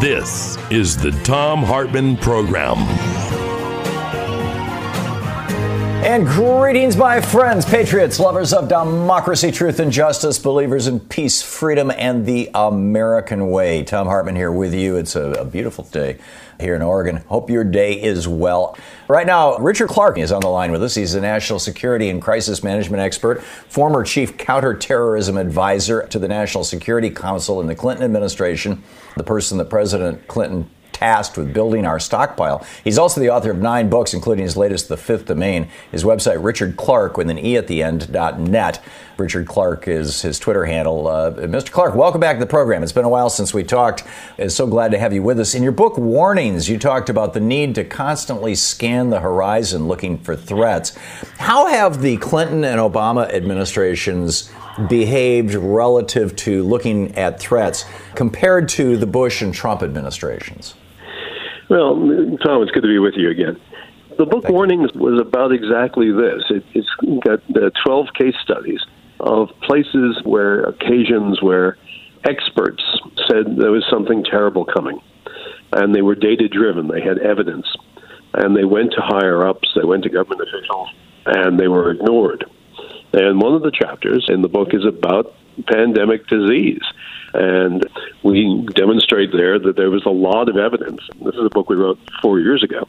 This is the Thom Hartmann Program. And greetings, my friends, patriots, lovers of democracy, truth, and justice, believers in peace, freedom, and the American way. Thom Hartmann here with you. It's a, a beautiful day here in Oregon. Hope your day is well. Right now, Richard Clarke is on the line with us. He's a national security and crisis management expert, former chief counterterrorism advisor to the National Security Council in the Clinton administration, the person that President Clinton tasked with building our stockpile. He's also the author of nine books, including his latest, The Fifth Domain. His website, Richard Clarke, with an E at the end, dot .net. Richard Clarke is his Twitter handle. Uh, Mr. Clarke, welcome back to the program. It's been a while since we talked. It's so glad to have you with us. In your book, Warnings, you talked about the need to constantly scan the horizon looking for threats. How have the Clinton and Obama administrations behaved relative to looking at threats compared to the Bush and Trump administrations? Well, Thom, it's good to be with you again. The book Thank Warnings you. was about exactly this. It, has got uh, 12 case studies of places where occasions where experts said there was something terrible coming. And they were data driven, they had evidence. And they went to higher ups, they went to government officials, and they were ignored. And one of the chapters in the book is about pandemic disease. And we demonstrate there that there was a lot of evidence. This is a book we wrote four years ago.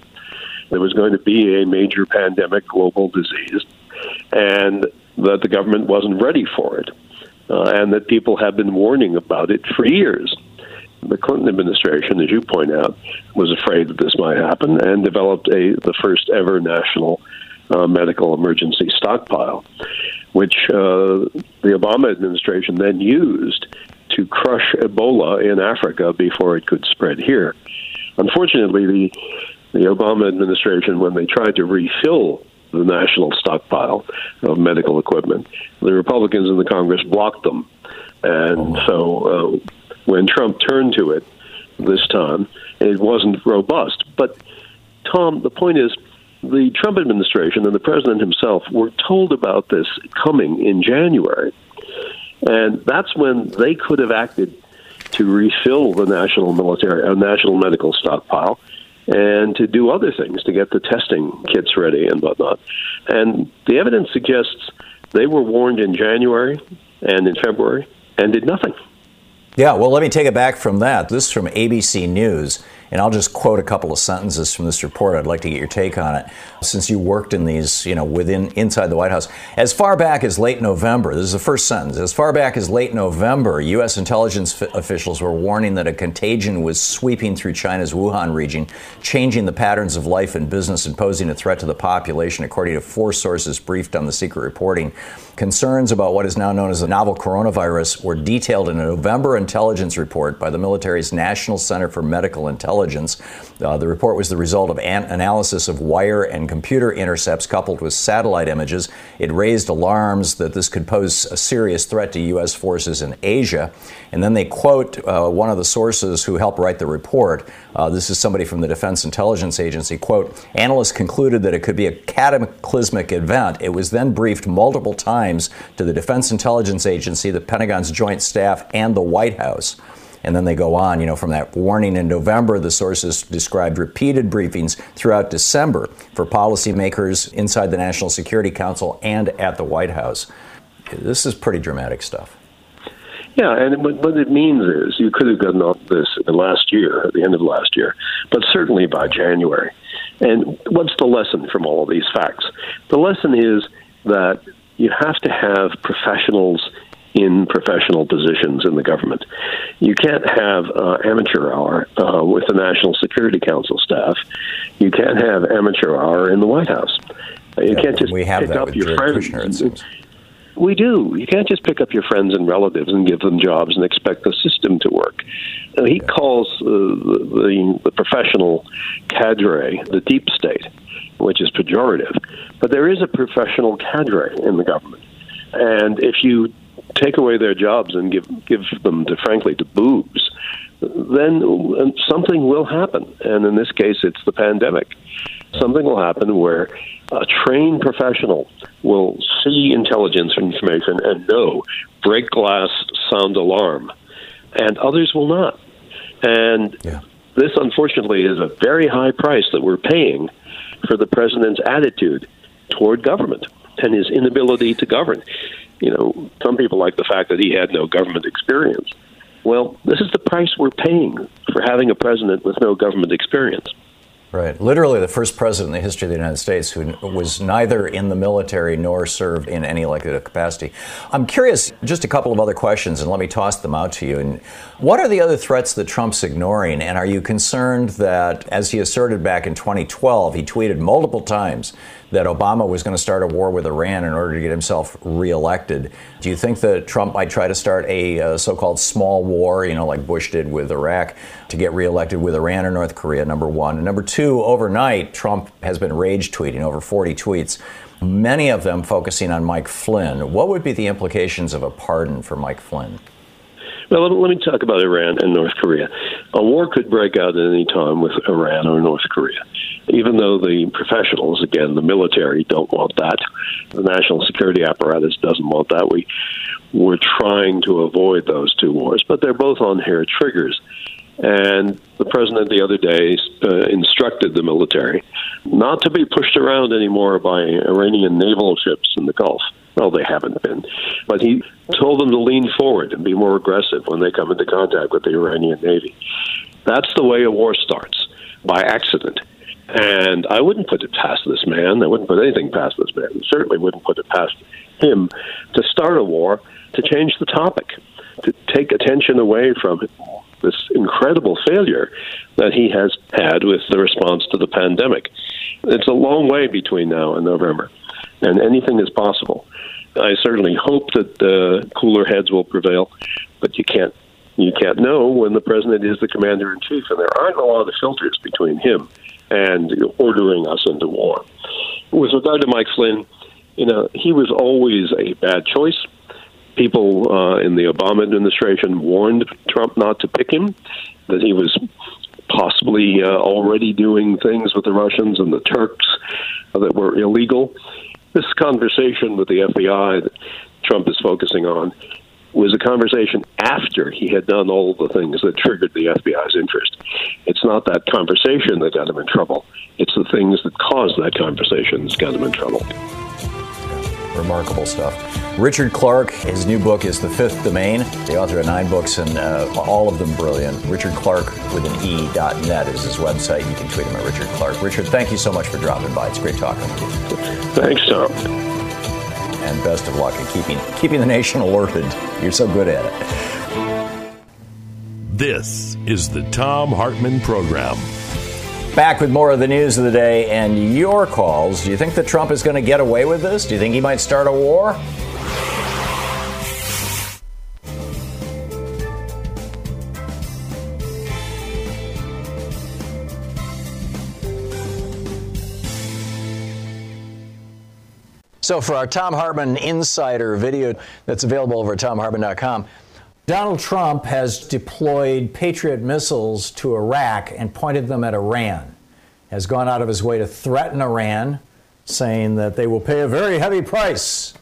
There was going to be a major pandemic global disease, and that the government wasn't ready for it, uh, and that people have been warning about it for years. The Clinton administration, as you point out, was afraid that this might happen and developed a the first ever national uh, medical emergency stockpile, which uh, the Obama administration then used to crush Ebola in Africa before it could spread here. Unfortunately, the the Obama administration, when they tried to refill the national stockpile of medical equipment, the Republicans in the Congress blocked them. And oh. so uh, when Trump turned to it this time, it wasn't robust. But, Thom, the point is, the Trump administration and the president himself were told about this coming in January. And that's when they could have acted to refill the national military, uh, national medical stockpile, and to do other things to get the testing kits ready and whatnot. And the evidence suggests they were warned in January and in February and did nothing. Yeah, well, let me take it back from that. This is from ABC News. And I'll just quote a couple of sentences from this report. I'd like to get your take on it, since you worked in these, you know, within inside the White House. As far back as late November, this is the first sentence. As far back as late November, U.S. intelligence f- officials were warning that a contagion was sweeping through China's Wuhan region, changing the patterns of life and business and posing a threat to the population, according to four sources briefed on the secret reporting. Concerns about what is now known as the novel coronavirus were detailed in a November intelligence report by the military's National Center for Medical Intelligence. Uh, the report was the result of an analysis of wire and computer intercepts coupled with satellite images. It raised alarms that this could pose a serious threat to U.S. forces in Asia. And then they quote uh, one of the sources who helped write the report. Uh, this is somebody from the Defense Intelligence Agency. Quote, analysts concluded that it could be a cataclysmic event. It was then briefed multiple times to the Defense Intelligence Agency, the Pentagon's Joint Staff, and the White House. And then they go on, you know, from that warning in November, the sources described repeated briefings throughout December for policymakers inside the National Security Council and at the White House. This is pretty dramatic stuff. Yeah, and what it means is you could have gotten off this last year, at the end of last year, but certainly by January. And what's the lesson from all of these facts? The lesson is that you have to have professionals in professional positions in the government. You can't have uh, amateur hour uh, with the National Security Council staff. You can't have amateur hour in the White House. You yeah, can't just we have pick up your friends. We do. You can't just pick up your friends and relatives and give them jobs and expect the system to work. Now, he calls uh, the, the, the professional cadre the deep state, which is pejorative. But there is a professional cadre in the government. And if you take away their jobs and give give them to frankly to boobs, then something will happen. And in this case, it's the pandemic. Something will happen where a trained professional will see intelligence information and know break glass, sound alarm, and others will not. And yeah. this, unfortunately, is a very high price that we're paying for the president's attitude toward government and his inability to govern. You know, some people like the fact that he had no government experience. Well, this is the price we're paying for having a president with no government experience. Right. Literally the first president in the history of the United States who was neither in the military nor served in any elected capacity. I'm curious, just a couple of other questions, and let me toss them out to you. And what are the other threats that Trump's ignoring? And are you concerned that, as he asserted back in 2012, he tweeted multiple times that Obama was going to start a war with Iran in order to get himself reelected. Do you think that Trump might try to start a uh, so called small war, you know, like Bush did with Iraq, to get reelected with Iran or North Korea, number one? And number two, overnight, Trump has been rage tweeting over 40 tweets, many of them focusing on Mike Flynn. What would be the implications of a pardon for Mike Flynn? Well, let me talk about Iran and North Korea. A war could break out at any time with Iran or North Korea even though the professionals, again, the military, don't want that, the national security apparatus doesn't want that. We we're trying to avoid those two wars, but they're both on hair triggers. And the president the other day uh, instructed the military not to be pushed around anymore by Iranian naval ships in the Gulf. Well, they haven't been. But he told them to lean forward and be more aggressive when they come into contact with the Iranian Navy. That's the way a war starts by accident. And I wouldn't put it past this man. I wouldn't put anything past this man. I certainly wouldn't put it past him to start a war, to change the topic, to take attention away from this incredible failure that he has had with the response to the pandemic. It's a long way between now and November, and anything is possible. I certainly hope that uh, cooler heads will prevail, but you can't you can't know when the president is the commander in chief, and there aren't a lot of filters between him and ordering us into war. With regard to Mike Flynn, you know, he was always a bad choice. People uh, in the Obama administration warned Trump not to pick him, that he was possibly uh, already doing things with the Russians and the Turks that were illegal. This conversation with the FBI that Trump is focusing on was a conversation after he had done all the things that triggered the FBI's interest. It's not that conversation that got him in trouble. It's the things that caused that conversation that got him in trouble. Remarkable stuff. Richard Clarke, his new book is The Fifth Domain, the author of nine books and uh, all of them brilliant. Richard Clarke with an E dot net is his website. You can tweet him at Richard Clarke. Richard, thank you so much for dropping by. It's great talking with you. Thanks, Thom and best of luck in keeping keeping the nation alerted. You're so good at it. This is the Thom Hartmann program. Back with more of the news of the day and your calls. Do you think that Trump is going to get away with this? Do you think he might start a war? So, for our Thom Hartmann Insider video that's available over at thomhartmann.com, Donald Trump has deployed Patriot missiles to Iraq and pointed them at Iran, has gone out of his way to threaten Iran, saying that they will pay a very heavy price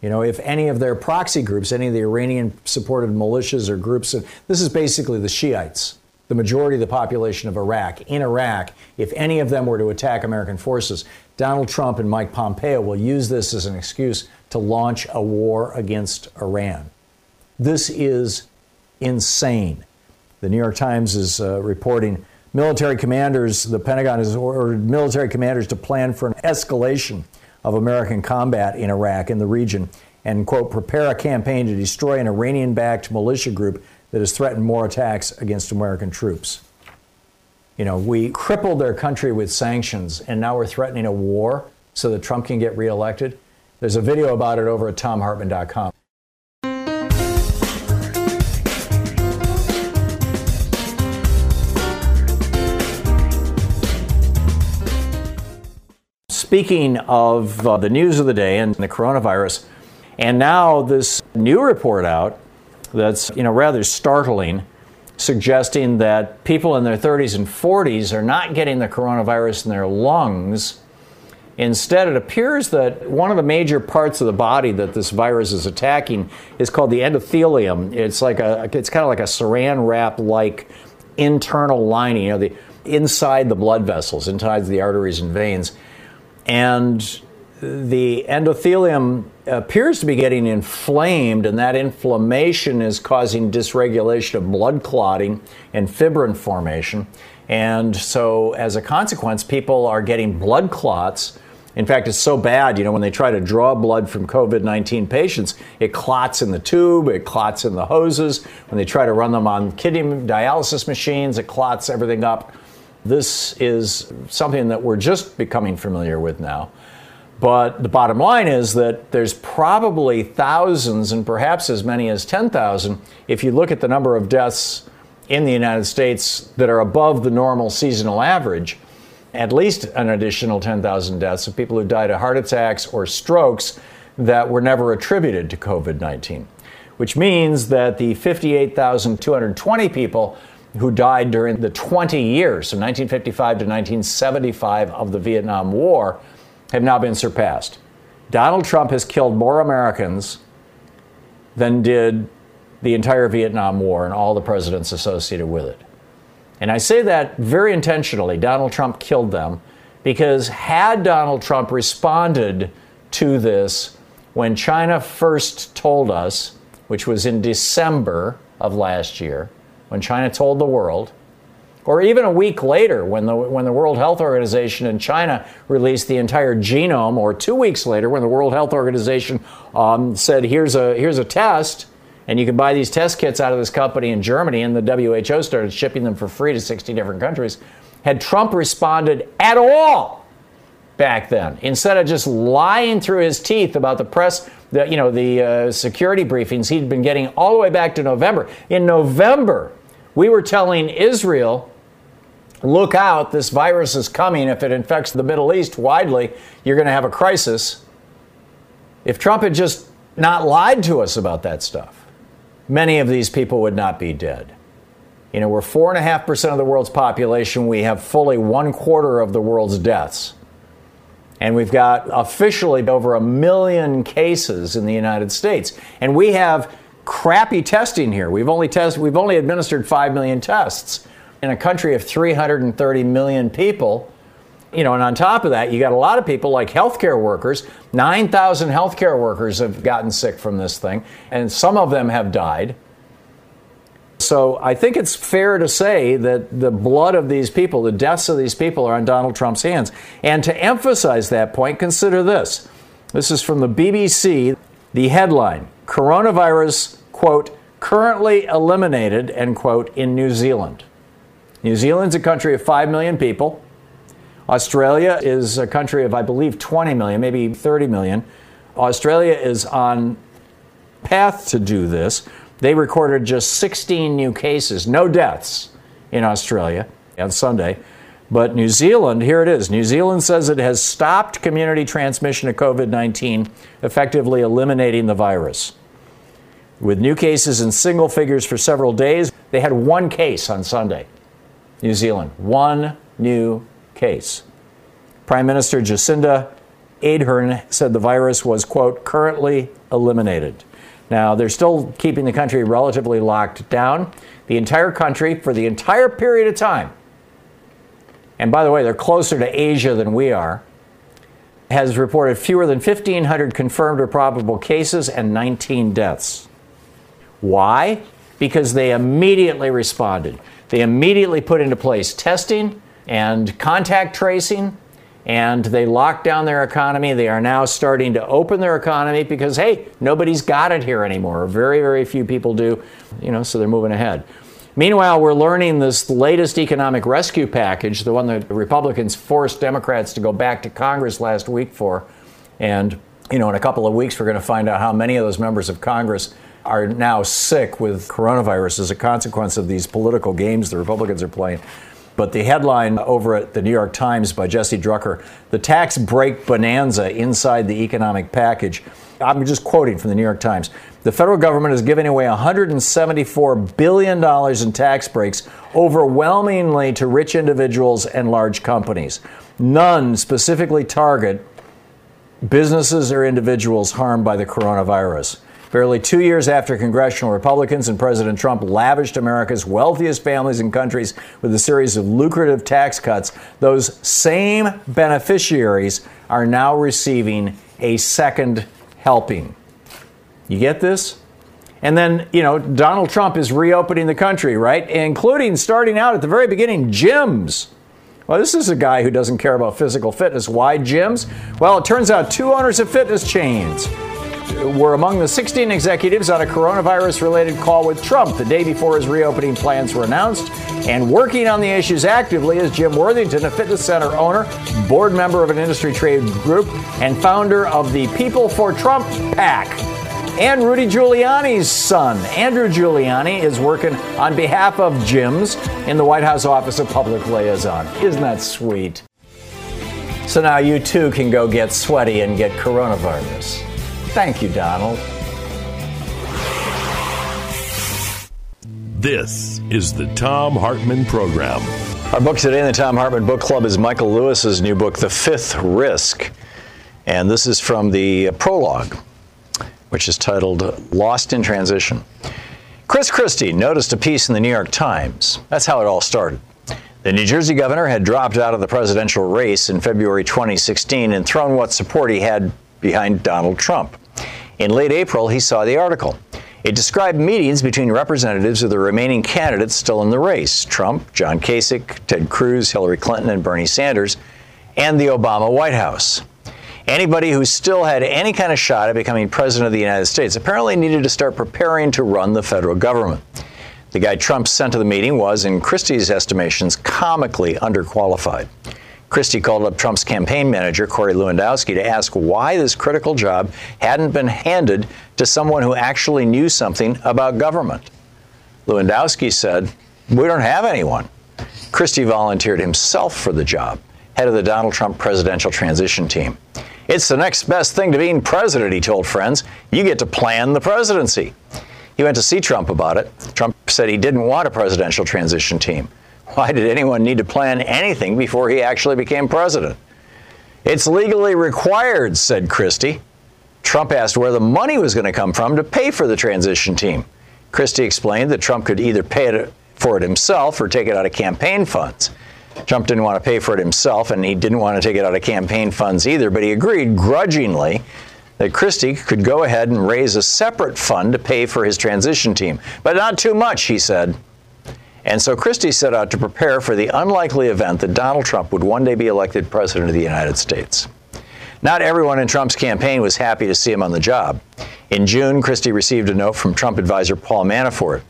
You know, if any of their proxy groups, any of the Iranian supported militias or groups, this is basically the Shiites, the majority of the population of Iraq. In Iraq, if any of them were to attack American forces, Donald Trump and Mike Pompeo will use this as an excuse to launch a war against Iran. This is insane. The New York Times is uh, reporting military commanders, the Pentagon has ordered military commanders to plan for an escalation of American combat in Iraq in the region and, quote, prepare a campaign to destroy an Iranian backed militia group that has threatened more attacks against American troops. You know, we crippled their country with sanctions, and now we're threatening a war so that Trump can get reelected. There's a video about it over at thomhartmann.com. Speaking of uh, the news of the day and the coronavirus, and now this new report out that's you know rather startling, suggesting that people in their 30s and 40s are not getting the coronavirus in their lungs. Instead, it appears that one of the major parts of the body that this virus is attacking is called the endothelium. It's like a it's kind of like a saran wrap like internal lining, you know, the inside the blood vessels, inside the arteries and veins and the endothelium appears to be getting inflamed, and that inflammation is causing dysregulation of blood clotting and fibrin formation. And so, as a consequence, people are getting blood clots. In fact, it's so bad, you know, when they try to draw blood from COVID 19 patients, it clots in the tube, it clots in the hoses. When they try to run them on kidney dialysis machines, it clots everything up. This is something that we're just becoming familiar with now. But the bottom line is that there's probably thousands and perhaps as many as 10,000 if you look at the number of deaths in the United States that are above the normal seasonal average. At least an additional 10,000 deaths of people who died of heart attacks or strokes that were never attributed to COVID 19, which means that the 58,220 people who died during the 20 years, from 1955 to 1975 of the Vietnam War, have now been surpassed. Donald Trump has killed more Americans than did the entire Vietnam War and all the presidents associated with it. And I say that very intentionally. Donald Trump killed them because had Donald Trump responded to this when China first told us, which was in December of last year, when China told the world, or even a week later when the, when the World Health Organization in China released the entire genome, or two weeks later when the World Health Organization um, said, here's a, here's a test, and you can buy these test kits out of this company in Germany, and the WHO started shipping them for free to 60 different countries. Had Trump responded at all back then, instead of just lying through his teeth about the press, the, you know, the uh, security briefings he'd been getting all the way back to November. In November, we were telling Israel, look out, this virus is coming. If it infects the Middle East widely, you're going to have a crisis. If Trump had just not lied to us about that stuff, many of these people would not be dead. You know, we're 4.5% of the world's population. We have fully one quarter of the world's deaths. And we've got officially over a million cases in the United States. And we have crappy testing here. We've only tested, we've only administered 5 million tests in a country of 330 million people. You know, and on top of that, you got a lot of people like healthcare workers. 9,000 healthcare workers have gotten sick from this thing, and some of them have died. So I think it's fair to say that the blood of these people, the deaths of these people, are on Donald Trump's hands. And to emphasize that point, consider this. This is from the BBC. The headline Coronavirus, quote, currently eliminated, end quote, in New Zealand. New Zealand's a country of 5 million people. Australia is a country of, I believe, 20 million, maybe 30 million. Australia is on path to do this. They recorded just 16 new cases, no deaths in Australia on Sunday. But New Zealand, here it is. New Zealand says it has stopped community transmission of COVID 19, effectively eliminating the virus. With new cases in single figures for several days, they had one case on Sunday. New Zealand, one new case. Prime Minister Jacinda Ardern said the virus was, quote, currently eliminated. Now, they're still keeping the country relatively locked down. The entire country, for the entire period of time, and by the way, they're closer to Asia than we are, has reported fewer than 1,500 confirmed or probable cases and 19 deaths. Why? Because they immediately responded. They immediately put into place testing and contact tracing, and they locked down their economy. They are now starting to open their economy because, hey, nobody's got it here anymore. Very, very few people do, you know, so they're moving ahead. Meanwhile, we're learning this latest economic rescue package, the one that Republicans forced Democrats to go back to Congress last week for. And, you know, in a couple of weeks, we're going to find out how many of those members of Congress are now sick with coronavirus as a consequence of these political games the Republicans are playing. But the headline over at the New York Times by Jesse Drucker the tax break bonanza inside the economic package. I'm just quoting from the New York Times. The federal government is giving away $174 billion in tax breaks, overwhelmingly to rich individuals and large companies. None specifically target businesses or individuals harmed by the coronavirus. Barely two years after congressional Republicans and President Trump lavished America's wealthiest families and countries with a series of lucrative tax cuts, those same beneficiaries are now receiving a second helping. You get this? And then, you know, Donald Trump is reopening the country, right? Including starting out at the very beginning, gyms. Well, this is a guy who doesn't care about physical fitness. Why gyms? Well, it turns out two owners of fitness chains were among the 16 executives on a coronavirus related call with Trump the day before his reopening plans were announced. And working on the issues actively is Jim Worthington, a fitness center owner, board member of an industry trade group, and founder of the People for Trump PAC. And Rudy Giuliani's son, Andrew Giuliani, is working on behalf of gyms in the White House Office of Public Liaison. Isn't that sweet? So now you too can go get sweaty and get coronavirus. Thank you, Donald. This is the Thom Hartmann Program. Our book today in the Thom Hartmann Book Club is Michael Lewis's new book, The Fifth Risk. And this is from the prologue, which is titled Lost in Transition. Chris Christie noticed a piece in the New York Times. That's how it all started. The New Jersey governor had dropped out of the presidential race in February 2016 and thrown what support he had behind Donald Trump. In late April, he saw the article. It described meetings between representatives of the remaining candidates still in the race Trump, John Kasich, Ted Cruz, Hillary Clinton, and Bernie Sanders, and the Obama White House. Anybody who still had any kind of shot at becoming president of the United States apparently needed to start preparing to run the federal government. The guy Trump sent to the meeting was, in Christie's estimations, comically underqualified. Christie called up Trump's campaign manager, Corey Lewandowski, to ask why this critical job hadn't been handed to someone who actually knew something about government. Lewandowski said, We don't have anyone. Christie volunteered himself for the job, head of the Donald Trump presidential transition team. It's the next best thing to being president, he told friends. You get to plan the presidency. He went to see Trump about it. Trump said he didn't want a presidential transition team. Why did anyone need to plan anything before he actually became president? It's legally required, said Christie. Trump asked where the money was going to come from to pay for the transition team. Christie explained that Trump could either pay it for it himself or take it out of campaign funds. Trump didn't want to pay for it himself, and he didn't want to take it out of campaign funds either, but he agreed grudgingly that Christie could go ahead and raise a separate fund to pay for his transition team. But not too much, he said. And so Christie set out to prepare for the unlikely event that Donald Trump would one day be elected president of the United States. Not everyone in Trump's campaign was happy to see him on the job. In June, Christie received a note from Trump advisor Paul Manafort.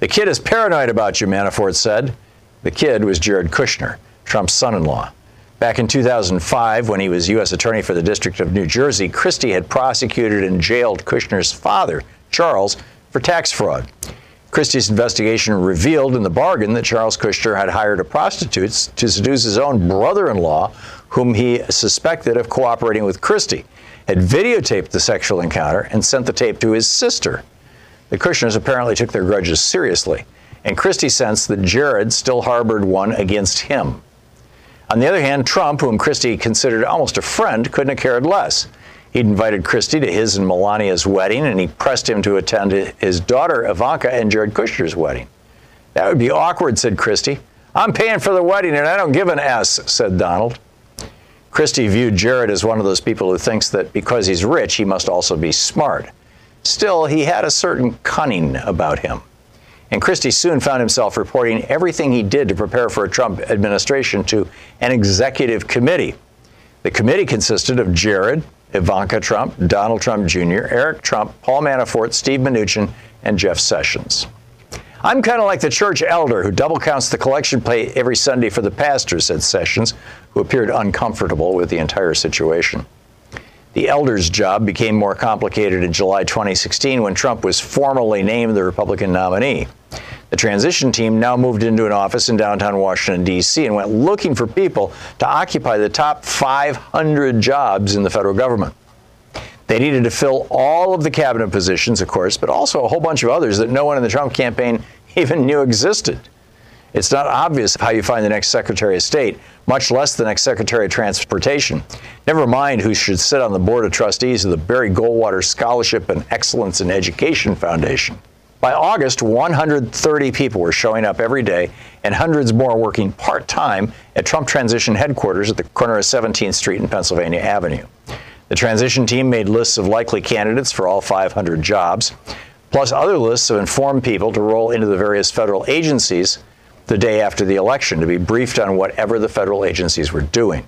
The kid is paranoid about you, Manafort said. The kid was Jared Kushner, Trump's son in law. Back in 2005, when he was U.S. Attorney for the District of New Jersey, Christie had prosecuted and jailed Kushner's father, Charles, for tax fraud. Christie's investigation revealed in the bargain that Charles Kushner had hired a prostitute to seduce his own brother in law, whom he suspected of cooperating with Christie, had videotaped the sexual encounter and sent the tape to his sister. The Kushners apparently took their grudges seriously, and Christie sensed that Jared still harbored one against him. On the other hand, Trump, whom Christie considered almost a friend, couldn't have cared less. He'd invited Christie to his and Melania's wedding, and he pressed him to attend his daughter Ivanka and Jared Kushner's wedding. That would be awkward, said Christie. I'm paying for the wedding, and I don't give an S, said Donald. Christie viewed Jared as one of those people who thinks that because he's rich, he must also be smart. Still, he had a certain cunning about him. And Christie soon found himself reporting everything he did to prepare for a Trump administration to an executive committee. The committee consisted of Jared, Ivanka Trump, Donald Trump Jr., Eric Trump, Paul Manafort, Steve Mnuchin, and Jeff Sessions. I'm kind of like the church elder who double counts the collection plate every Sunday for the pastor, said Sessions, who appeared uncomfortable with the entire situation. The elder's job became more complicated in July 2016 when Trump was formally named the Republican nominee. The transition team now moved into an office in downtown Washington, D.C., and went looking for people to occupy the top 500 jobs in the federal government. They needed to fill all of the cabinet positions, of course, but also a whole bunch of others that no one in the Trump campaign even knew existed. It's not obvious how you find the next Secretary of State, much less the next Secretary of Transportation. Never mind who should sit on the Board of Trustees of the Barry Goldwater Scholarship and Excellence in Education Foundation. By August, 130 people were showing up every day, and hundreds more working part time at Trump Transition headquarters at the corner of 17th Street and Pennsylvania Avenue. The transition team made lists of likely candidates for all 500 jobs, plus other lists of informed people to roll into the various federal agencies the day after the election to be briefed on whatever the federal agencies were doing.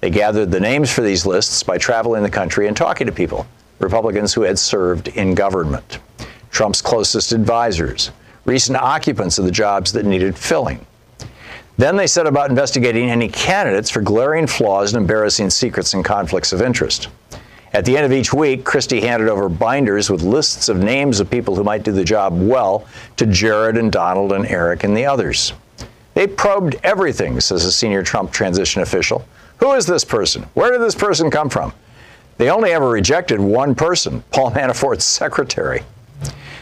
They gathered the names for these lists by traveling the country and talking to people, Republicans who had served in government, Trump's closest advisors, recent occupants of the jobs that needed filling. Then they set about investigating any candidates for glaring flaws and embarrassing secrets and conflicts of interest. At the end of each week, Christie handed over binders with lists of names of people who might do the job well to Jared and Donald and Eric and the others. They probed everything, says a senior Trump transition official. Who is this person? Where did this person come from? They only ever rejected one person, Paul Manafort's secretary.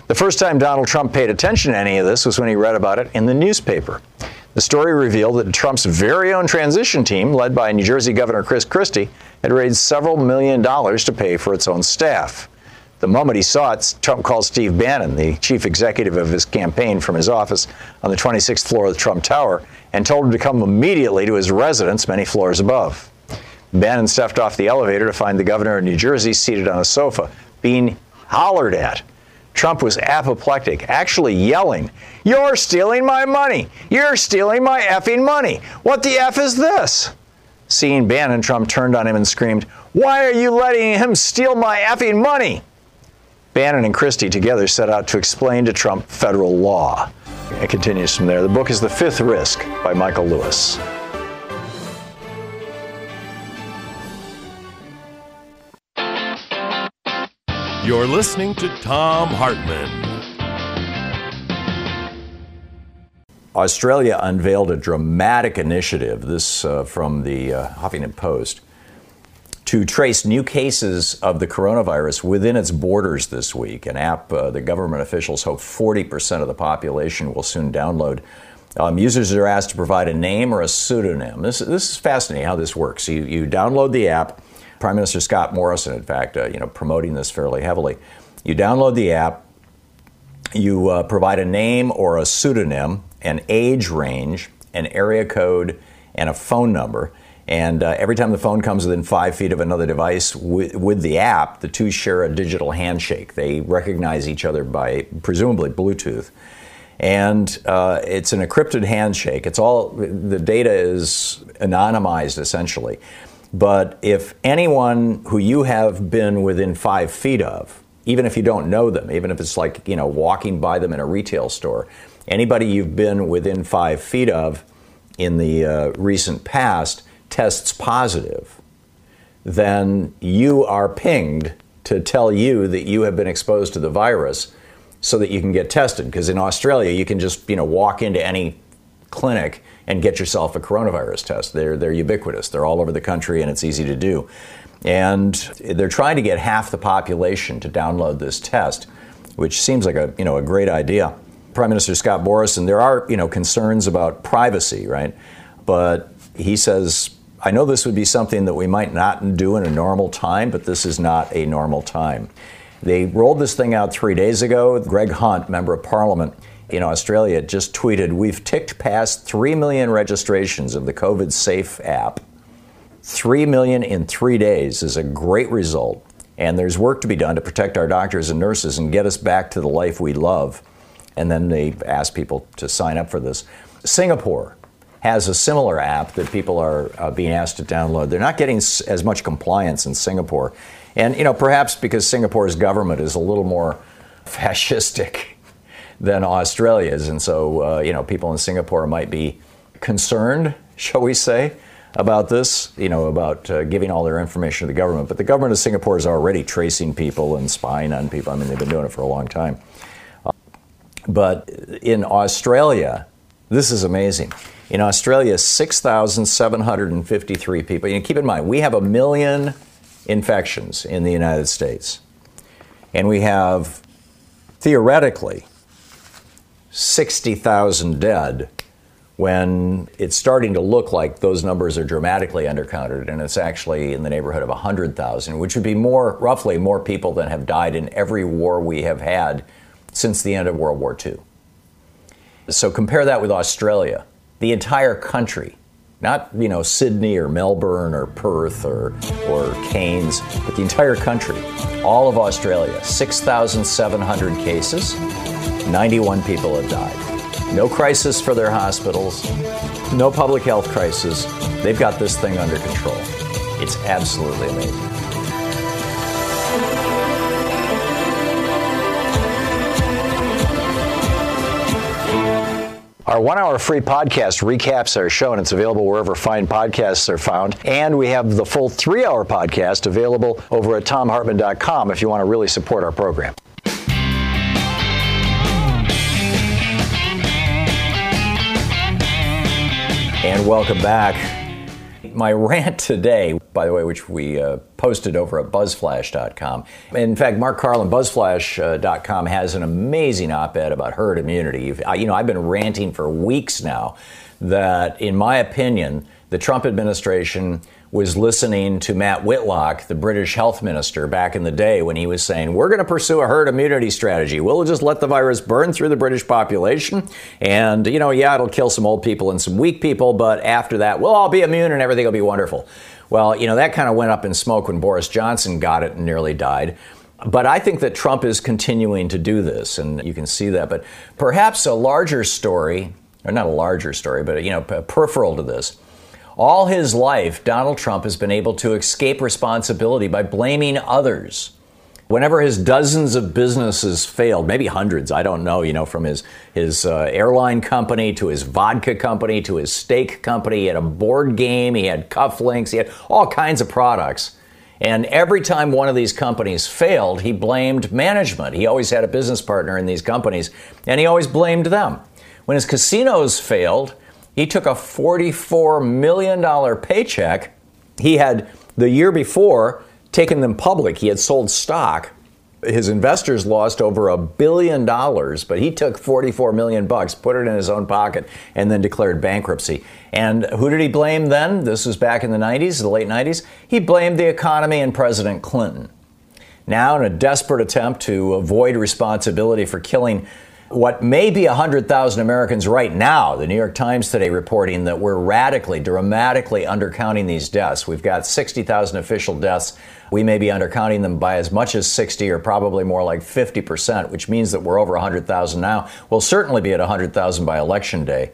The first time Donald Trump paid attention to any of this was when he read about it in the newspaper. The story revealed that Trump's very own transition team, led by New Jersey Governor Chris Christie, had raised several million dollars to pay for its own staff. The moment he saw it, Trump called Steve Bannon, the chief executive of his campaign, from his office on the 26th floor of the Trump Tower and told him to come immediately to his residence many floors above. Bannon stepped off the elevator to find the governor of New Jersey seated on a sofa, being hollered at. Trump was apoplectic, actually yelling, You're stealing my money! You're stealing my effing money! What the F is this? Seeing Bannon, Trump turned on him and screamed, Why are you letting him steal my effing money? Bannon and Christie together set out to explain to Trump federal law. It continues from there. The book is The Fifth Risk by Michael Lewis. You're listening to Thom Hartmann. Australia unveiled a dramatic initiative, this uh, from the uh, Huffington Post, to trace new cases of the coronavirus within its borders this week. An app uh, the government officials hope 40% of the population will soon download. Um, users are asked to provide a name or a pseudonym. This, this is fascinating how this works. You, you download the app Prime Minister Scott Morrison, in fact, uh, you know, promoting this fairly heavily. You download the app, you uh, provide a name or a pseudonym, an age range, an area code, and a phone number. And uh, every time the phone comes within five feet of another device with, with, the app, the two share a digital handshake. They recognize each other by presumably Bluetooth. And uh, it's an encrypted handshake. It's all, the data is anonymized essentially. But if anyone who you have been within five feet of, even if you don't know them, even if it's like, you know, walking by them in a retail store, anybody you've been within five feet of in the uh, recent past tests positive, then you are pinged to tell you that you have been exposed to the virus so that you can get tested. Because in Australia, you can just, you know, walk into any clinic and get yourself a coronavirus test. They're, they're ubiquitous, they're all over the country, and it's easy to do. And they're trying to get half the population to download this test, which seems like a, you know, a great idea. Prime Minister Scott Morrison, there are you know, concerns about privacy, right? But He says, I know this would be something that we might not do in a normal time, but this is not a normal time. They rolled this thing out three days ago. Greg Hunt, member of parliament in Australia, just tweeted We've ticked past 3 million registrations of the COVID Safe app. 3 million in three days is a great result. And there's work to be done to protect our doctors and nurses and get us back to the life we love. And then they asked people to sign up for this. Singapore has a similar app that people are uh, being asked to download. They're not getting as much compliance in Singapore. And, you know, perhaps because Singapore's government is a little more fascistic than Australia's. And so, uh, you know, people in Singapore might be concerned, shall we say, about this, you know, about uh, giving all their information to the government. But the government of Singapore is already tracing people and spying on people. I mean, they've been doing it for a long time. Uh, but in Australia, this is amazing. In Australia, 6,753 people. You know, keep in mind, we have a million infections in the United States. And we have, theoretically, 60,000 dead when it's starting to look like those numbers are dramatically undercounted and it's actually in the neighborhood of 100,000, which would be more, roughly, more people than have died in every war we have had since the end of World War II. So compare that with Australia. The entire country, not you know Sydney or Melbourne or Perth or or Cairns, but the entire country, all of Australia, 6,700 cases, 91 people have died. No crisis for their hospitals, no public health crisis. They've got this thing under control. It's absolutely amazing. Our one hour free podcast recaps our show, and it's available wherever fine podcasts are found. And we have the full three hour podcast available over at thomhartmann.com if you want to really support our program. And welcome back. My rant today, by the way, which we uh, posted over at buzzflash.com. In fact, Mark Karlin, buzzflash.com, has an amazing op ed about herd immunity. You know, I've been ranting for weeks now that, in my opinion, the Trump administration was listening to Matt Whitlock, the British health minister, back in the day when he was saying, We're going to pursue a herd immunity strategy. We'll just let the virus burn through the British population. And, you know, yeah, it'll kill some old people and some weak people, but after that, we'll all be immune and everything will be wonderful. Well, you know, that kind of went up in smoke when Boris Johnson got it and nearly died. But I think that Trump is continuing to do this, and you can see that. But perhaps a larger story, or not a larger story, but, you know, peripheral to this all his life, Donald Trump has been able to escape responsibility by blaming others. Whenever his dozens of businesses failed, maybe hundreds, I don't know, you know, from his, his uh, airline company to his vodka company to his steak company, he had a board game, he had cufflinks, he had all kinds of products. And every time one of these companies failed, he blamed management. He always had a business partner in these companies, and he always blamed them. When his casinos failed, he took a $44 million paycheck. He had, the year before, taken them public. He had sold stock. His investors lost over a billion dollars, but he took 44 million bucks, put it in his own pocket, and then declared bankruptcy. And who did he blame then? This was back in the 90s, the late 90s. He blamed the economy and President Clinton. Now, in a desperate attempt to avoid responsibility for killing what may be 100,000 Americans right now. The New York Times today reporting that we're radically, dramatically undercounting these deaths. We've got 60,000 official deaths. We may be undercounting them by as much as 60 or probably more like 50%, which means that we're over 100,000 now. We'll certainly be at 100,000 by election day.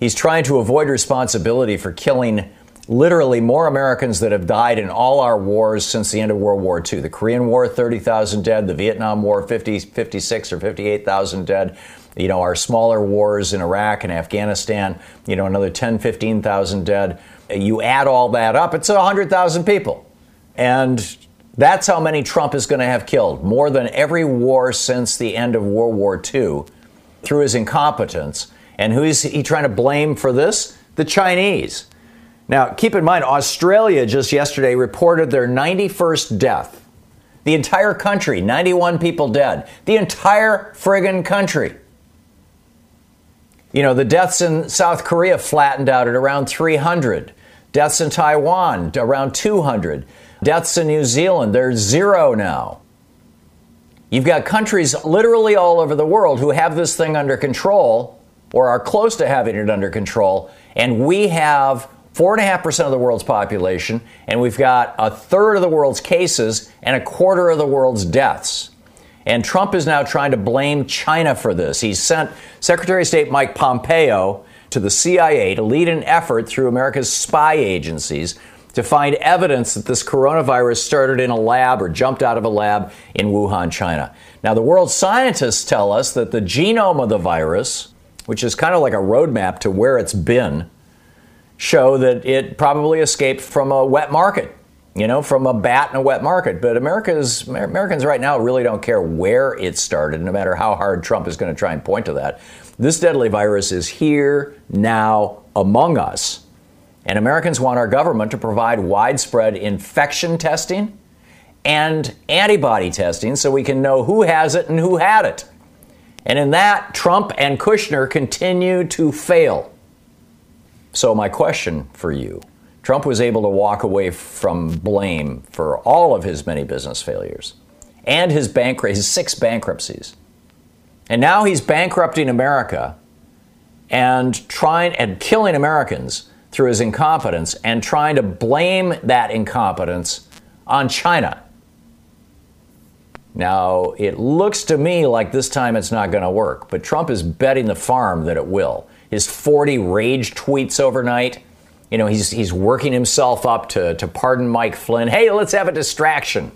He's trying to avoid responsibility for killing literally more Americans that have died in all our wars since the end of World War II. The Korean War, 30,000 dead. The Vietnam War, 50, 56 or 58,000 dead. You know, our smaller wars in Iraq and Afghanistan, you know, another 10, 15,000 dead. You add all that up, it's 100,000 people. And that's how many Trump is going to have killed. More than every war since the end of World War II through his incompetence. And who is he trying to blame for this? The Chinese. Now, keep in mind, Australia just yesterday reported their 91st death. The entire country, 91 people dead. The entire friggin' country. You know, the deaths in South Korea flattened out at around 300. Deaths in Taiwan, around 200. Deaths in New Zealand, they're zero now. You've got countries literally all over the world who have this thing under control or are close to having it under control, and we have 4.5% of the world's population, and we've got a third of the world's cases and a quarter of the world's deaths. And Trump is now trying to blame China for this. He sent Secretary of State Mike Pompeo to the CIA to lead an effort through America's spy agencies to find evidence that this coronavirus started in a lab or jumped out of a lab in Wuhan, China. Now, the world scientists tell us that the genome of the virus, which is kind of like a roadmap to where it's been, show that it probably escaped from a wet market, you know, from a bat in a wet market. But America's Americans right now really don't care where it started, no matter how hard Trump is going to try and point to that. This deadly virus is here now among us. And Americans want our government to provide widespread infection testing and antibody testing so we can know who has it and who had it. And in that, Trump and Kushner continue to fail. So, my question for you Trump was able to walk away from blame for all of his many business failures and his, bank, his six bankruptcies. And now he's bankrupting America and trying and killing Americans through his incompetence and trying to blame that incompetence on China. Now, it looks to me like this time it's not going to work, but Trump is betting the farm that it will. His 40 rage tweets overnight, you know, he's, he's working himself up to, to pardon Mike Flynn. Hey, let's have a distraction.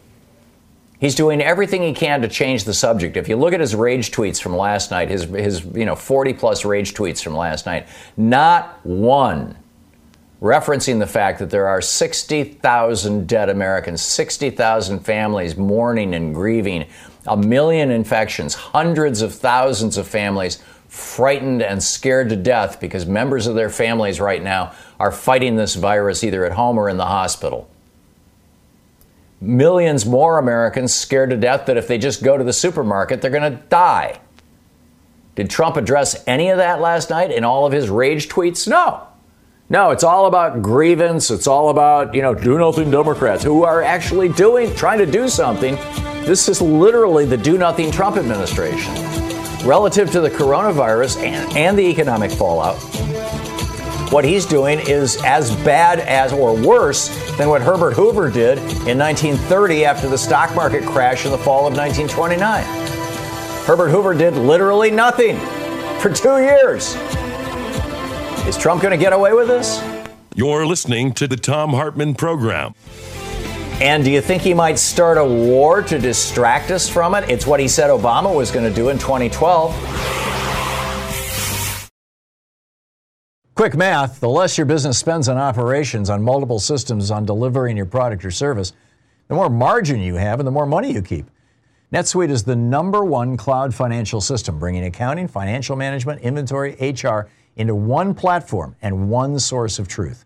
He's doing everything he can to change the subject. If you look at his rage tweets from last night, his, his you know 40 plus rage tweets from last night, not one referencing the fact that there are 60,000 dead Americans, 60,000 families mourning and grieving, a million infections, hundreds of thousands of families frightened and scared to death because members of their families right now are fighting this virus either at home or in the hospital. Millions more Americans scared to death that if they just go to the supermarket, they're going to die. Did Trump address any of that last night in all of his rage tweets? No. No, it's all about grievance. It's all about, you know, do nothing Democrats who are actually doing, trying to do something. This is literally the do nothing Trump administration. Relative to the coronavirus and, and the economic fallout, what he's doing is as bad as or worse than what Herbert Hoover did in 1930 after the stock market crash in the fall of 1929. Herbert Hoover did literally nothing for two years. Is Trump going to get away with this? You're listening to the Thom Hartmann Program. And do you think he might start a war to distract us from it? It's what he said Obama was going to do in 2012. Quick math the less your business spends on operations, on multiple systems, on delivering your product or service, the more margin you have and the more money you keep. NetSuite is the number one cloud financial system, bringing accounting, financial management, inventory, HR, into one platform and one source of truth.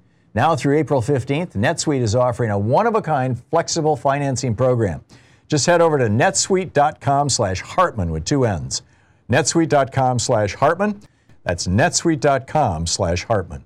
Now through April 15th, NetSuite is offering a one-of-a-kind flexible financing program. Just head over to netsuite.com slash Hartmann with two N's. netsuite.com slash Hartmann. That's netsuite.com slash Hartmann.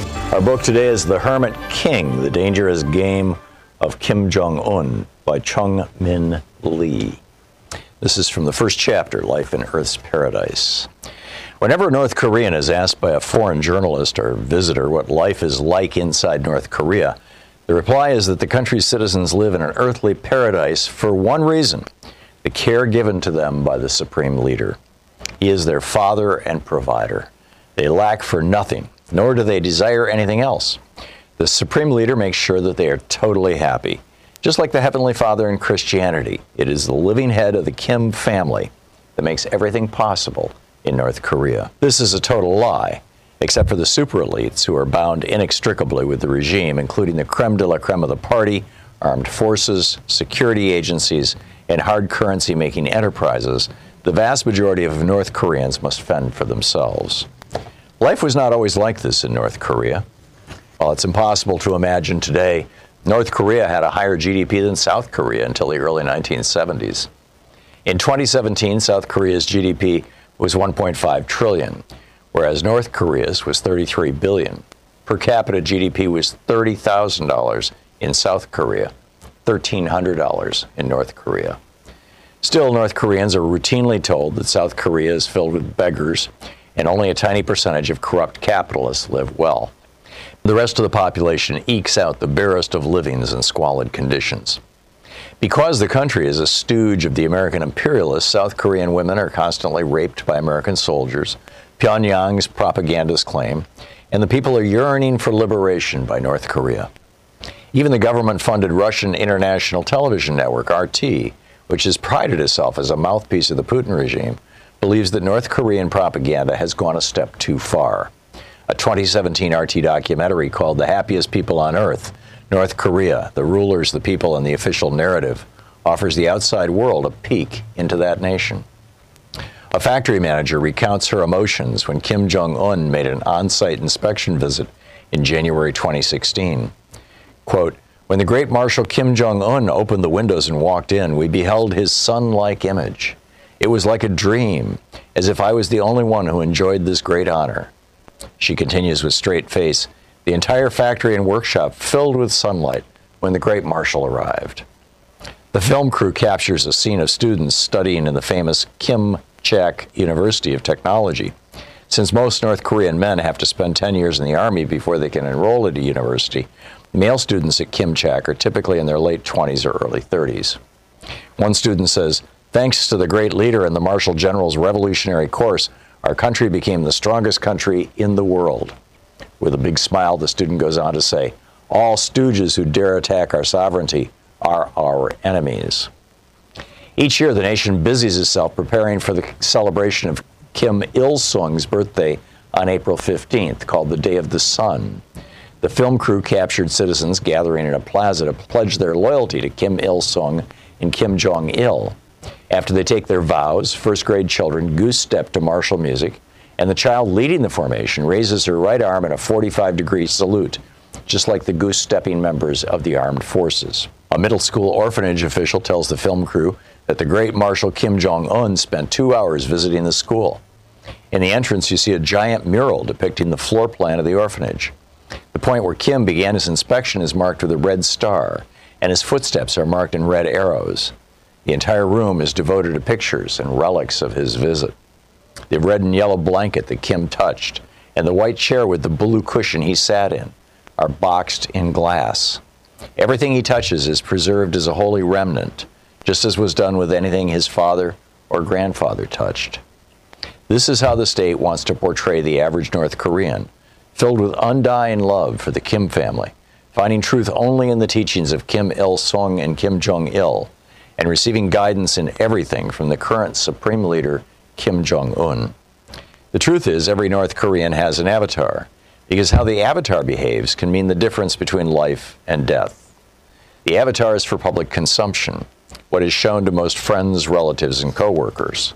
Our book today is The Hermit King The Dangerous Game of Kim Jong un by Chung Min Lee. This is from the first chapter, Life in Earth's Paradise. Whenever a North Korean is asked by a foreign journalist or visitor what life is like inside North Korea, the reply is that the country's citizens live in an earthly paradise for one reason the care given to them by the supreme leader. He is their father and provider. They lack for nothing, nor do they desire anything else. The supreme leader makes sure that they are totally happy. Just like the Heavenly Father in Christianity, it is the living head of the Kim family that makes everything possible in North Korea. This is a total lie, except for the super elites who are bound inextricably with the regime, including the creme de la creme of the party, armed forces, security agencies, and hard currency making enterprises the vast majority of North Koreans must fend for themselves. Life was not always like this in North Korea. While it's impossible to imagine today, North Korea had a higher GDP than South Korea until the early 1970s. In 2017, South Korea's GDP was 1.5 trillion, whereas North Korea's was 33 billion. Per capita GDP was $30,000 in South Korea, $1,300 in North Korea. Still, North Koreans are routinely told that South Korea is filled with beggars and only a tiny percentage of corrupt capitalists live well. The rest of the population ekes out the barest of livings in squalid conditions. Because the country is a stooge of the American imperialists, South Korean women are constantly raped by American soldiers, Pyongyang's propagandists claim, and the people are yearning for liberation by North Korea. Even the government funded Russian international television network, RT, which has prided itself as a mouthpiece of the Putin regime, believes that North Korean propaganda has gone a step too far. A 2017 RT documentary called The Happiest People on Earth North Korea, the rulers, the people, and the official narrative offers the outside world a peek into that nation. A factory manager recounts her emotions when Kim Jong un made an on site inspection visit in January 2016. Quote, when the great Marshal Kim Jong un opened the windows and walked in, we beheld his sun like image. It was like a dream, as if I was the only one who enjoyed this great honor. She continues with straight face the entire factory and workshop filled with sunlight when the great marshal arrived. The film crew captures a scene of students studying in the famous Kim Chaek University of Technology. Since most North Korean men have to spend 10 years in the Army before they can enroll at a university, Male students at Kim Chaek are typically in their late 20s or early 30s. One student says, Thanks to the great leader and the Marshal General's revolutionary course, our country became the strongest country in the world. With a big smile, the student goes on to say, All stooges who dare attack our sovereignty are our enemies. Each year, the nation busies itself preparing for the celebration of Kim Il sung's birthday on April 15th, called the Day of the Sun. The film crew captured citizens gathering in a plaza to pledge their loyalty to Kim Il sung and Kim Jong il. After they take their vows, first grade children goose step to martial music, and the child leading the formation raises her right arm in a 45 degree salute, just like the goose stepping members of the armed forces. A middle school orphanage official tells the film crew that the great Marshal Kim Jong un spent two hours visiting the school. In the entrance, you see a giant mural depicting the floor plan of the orphanage. The point where Kim began his inspection is marked with a red star, and his footsteps are marked in red arrows. The entire room is devoted to pictures and relics of his visit. The red and yellow blanket that Kim touched, and the white chair with the blue cushion he sat in, are boxed in glass. Everything he touches is preserved as a holy remnant, just as was done with anything his father or grandfather touched. This is how the state wants to portray the average North Korean filled with undying love for the Kim family, finding truth only in the teachings of Kim Il sung and Kim Jong il, and receiving guidance in everything from the current supreme leader, Kim Jong un. The truth is, every North Korean has an avatar, because how the avatar behaves can mean the difference between life and death. The avatar is for public consumption, what is shown to most friends, relatives, and coworkers.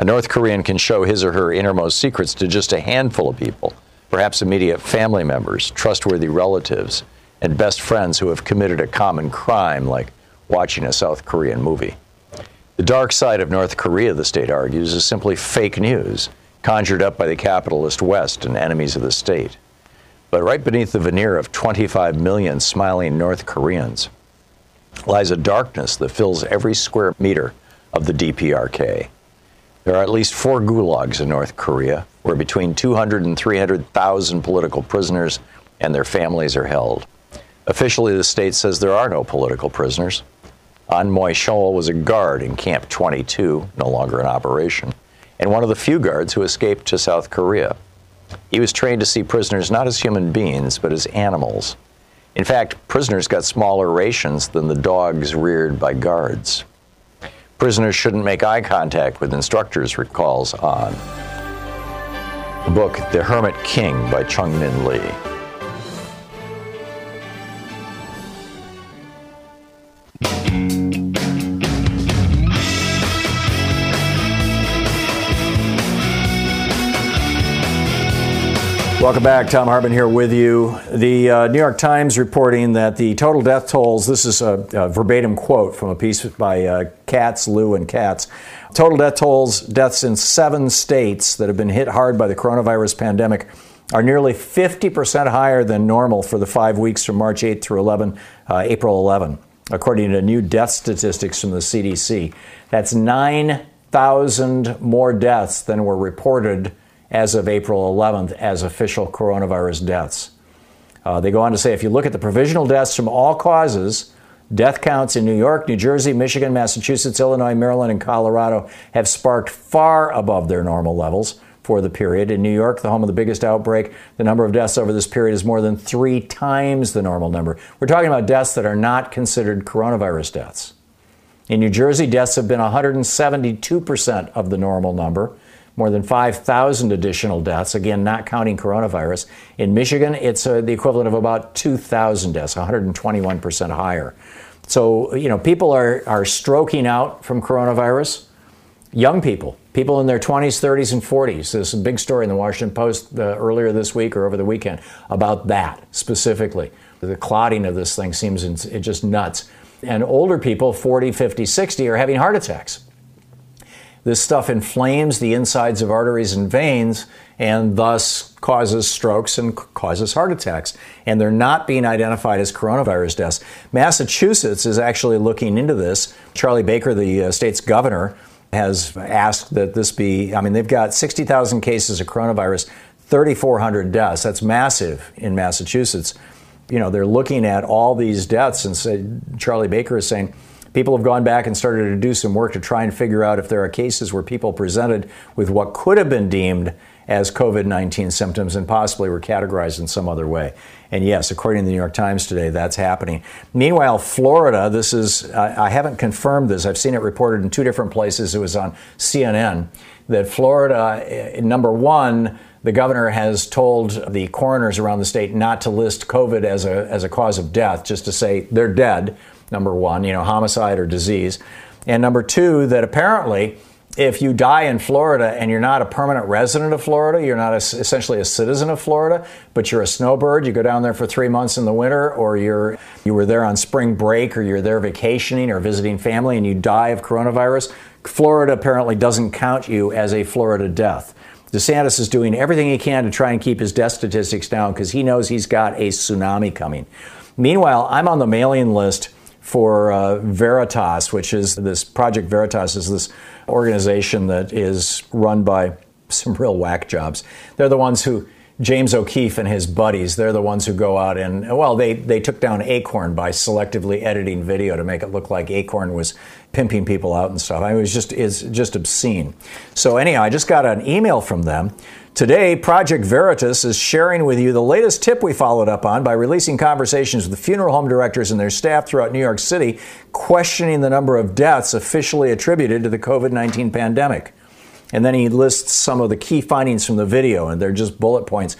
A North Korean can show his or her innermost secrets to just a handful of people perhaps immediate family members, trustworthy relatives, and best friends who have committed a common crime like watching a South Korean movie. The dark side of North Korea, the state argues, is simply fake news conjured up by the capitalist West and enemies of the state. But right beneath the veneer of 25 million smiling North Koreans lies a darkness that fills every square meter of the DPRK. There are at least four gulags in North Korea, where between 200 and 300,000 political prisoners and their families are held. Officially, the state says there are no political prisoners. Ahn Myong-chol was a guard in Camp 22, no longer in operation, and one of the few guards who escaped to South Korea. He was trained to see prisoners not as human beings, but as animals. In fact, prisoners got smaller rations than the dogs reared by guards. Prisoners shouldn't make eye contact with instructors, recalls An. The book The Hermit King by Chung Min Lee. Welcome back. Thom Hartmann here with you. The uh, New York Times reporting that the total death tolls, this is a, a verbatim quote from a piece by uh, Katz, Lu, and Katz. Total death tolls, deaths in seven states that have been hit hard by the coronavirus pandemic are nearly 50% higher than normal for the five weeks from March 8 through 11, uh, April 11, according to new death statistics from the CDC. That's 9,000 more deaths than were reported as of April 11th as official coronavirus deaths. Uh, they go on to say if you look at the provisional deaths from all causes, death counts in New York, New Jersey, Michigan, Massachusetts, Illinois, Maryland, and Colorado have sparked far above their normal levels for the period. In New York, the home of the biggest outbreak, the number of deaths over this period is more than three times the normal number. We're talking about deaths that are not considered coronavirus deaths. In New Jersey, deaths have been 172% of the normal number more than 5,000 additional deaths, again, not counting coronavirus. In Michigan, it's uh, the equivalent of about 2,000 deaths, 121% higher. So, you know, people are, are stroking out from coronavirus. Young people, people in their 20s, 30s, and 40s. There's a big story in the Washington Post uh, earlier this week or over the weekend about that specifically. The clotting of this thing seems in, just nuts. And older people, 40, 50, 60, are having heart attacks. This stuff inflames the insides of arteries and veins and thus causes strokes and causes heart attacks. And they're not being identified as coronavirus deaths. Massachusetts is actually looking into this. Charlie Baker, the uh, state's governor, has asked that this be, I mean, they've got 60,000 cases of coronavirus, 3,400 deaths. That's massive in Massachusetts. You know, they're looking at all these deaths and say, Charlie Baker is saying, People have gone back and started to do some work to try and figure out if there are cases where people presented with what could have been deemed as COVID 19 symptoms and possibly were categorized in some other way. And yes, according to the New York Times today, that's happening. Meanwhile, Florida, this is, I haven't confirmed this, I've seen it reported in two different places. It was on CNN that Florida, eh, number one, the governor has told the coroners around the state not to list COVID as a, as a cause of death, just to say they're dead number one, you know, homicide or disease. And number two, that apparently if you die in Florida and you're not a permanent resident of Florida, you're not a, essentially a citizen of Florida, but you're a snowbird, you go down there for three months in the winter, or you're you were there on spring break, or you're there vacationing or visiting family, and you die of coronavirus, Florida apparently doesn't count you as a Florida death. DeSantis is doing everything he can to try and keep his death statistics down because he knows he's got a tsunami coming. Meanwhile, I'm on the mailing list for uh, Veritas, which is this Project Veritas is this organization that is run by some real whack jobs. They're the ones who James O'Keefe and his buddies, they're the ones who go out and, well, they, they took down Acorn by selectively editing video to make it look like Acorn was pimping people out and stuff. I mean, it was just, it's just obscene. So, anyhow, I just got an email from them Today, Project Veritas is sharing with you the latest tip we followed up on by releasing conversations with funeral home directors and their staff throughout New York City, questioning the number of deaths officially attributed to the COVID 19 pandemic. And then he lists some of the key findings from the video, and they're just bullet points.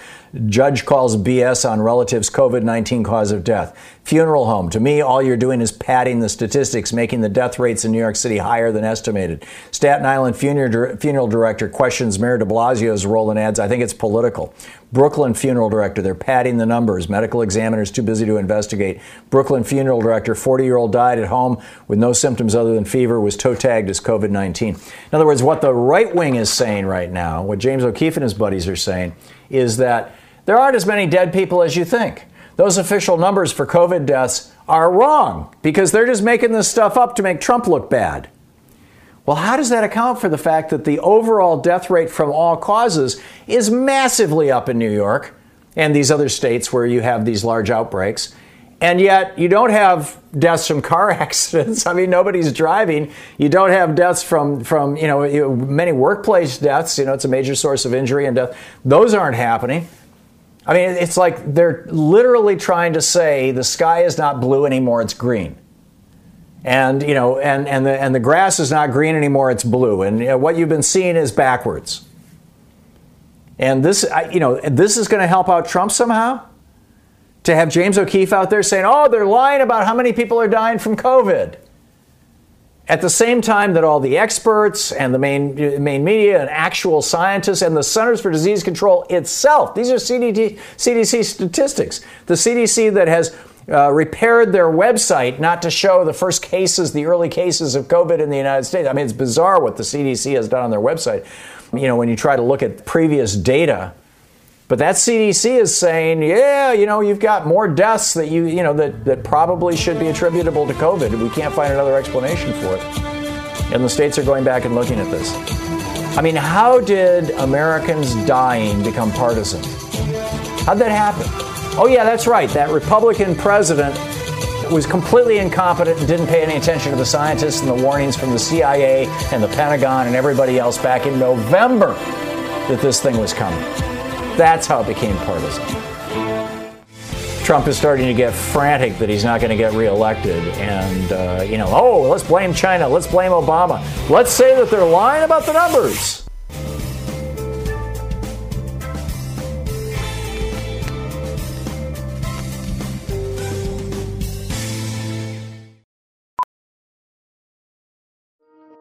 Judge calls BS on relatives' COVID 19 cause of death. funeral home. To me, all you're doing is padding the statistics, making the death rates in New York City higher than estimated. Staten Island funeral, funeral director questions Mayor de Blasio's role in ads. I think it's political. Brooklyn funeral director, they're padding the numbers. Medical examiners too busy to investigate. Brooklyn funeral director, 40 year old died at home with no symptoms other than fever, was toe tagged as COVID 19. In other words, what the right wing is saying right now, what James O'Keefe and his buddies are saying, is that there aren't as many dead people as you think those official numbers for COVID deaths are wrong because they're just making this stuff up to make Trump look bad. Well, how does that account for the fact that the overall death rate from all causes is massively up in New York and these other states where you have these large outbreaks? And yet, you don't have deaths from car accidents. I mean, nobody's driving. You don't have deaths from, from you know, many workplace deaths. You know, it's a major source of injury and death. Those aren't happening. I mean, it's like they're literally trying to say the sky is not blue anymore, it's green. And, you know, and, and, the, and the grass is not green anymore, it's blue. And you know, what you've been seeing is backwards. And this, you know, this is going to help out Trump somehow? To have James O'Keefe out there saying, oh, they're lying about how many people are dying from COVID at the same time that all the experts and the main, main media and actual scientists and the Centers for Disease Control itself, these are CDC, CDC statistics, the CDC that has uh, repaired their website not to show the first cases, the early cases of COVID in the United States. I mean, it's bizarre what the CDC has done on their website. You know, when you try to look at previous data but that CDC is saying, yeah, you know, you've got more deaths that you, you know, that, that probably should be attributable to COVID. We can't find another explanation for it. And the states are going back and looking at this. I mean, how did Americans dying become partisan? How'd that happen? Oh, yeah, that's right. That Republican president was completely incompetent and didn't pay any attention to the scientists and the warnings from the CIA and the Pentagon and everybody else back in November that this thing was coming. That's how it became partisan. Trump is starting to get frantic that he's not going to get reelected. And, uh, you know, oh, let's blame China. Let's blame Obama. Let's say that they're lying about the numbers.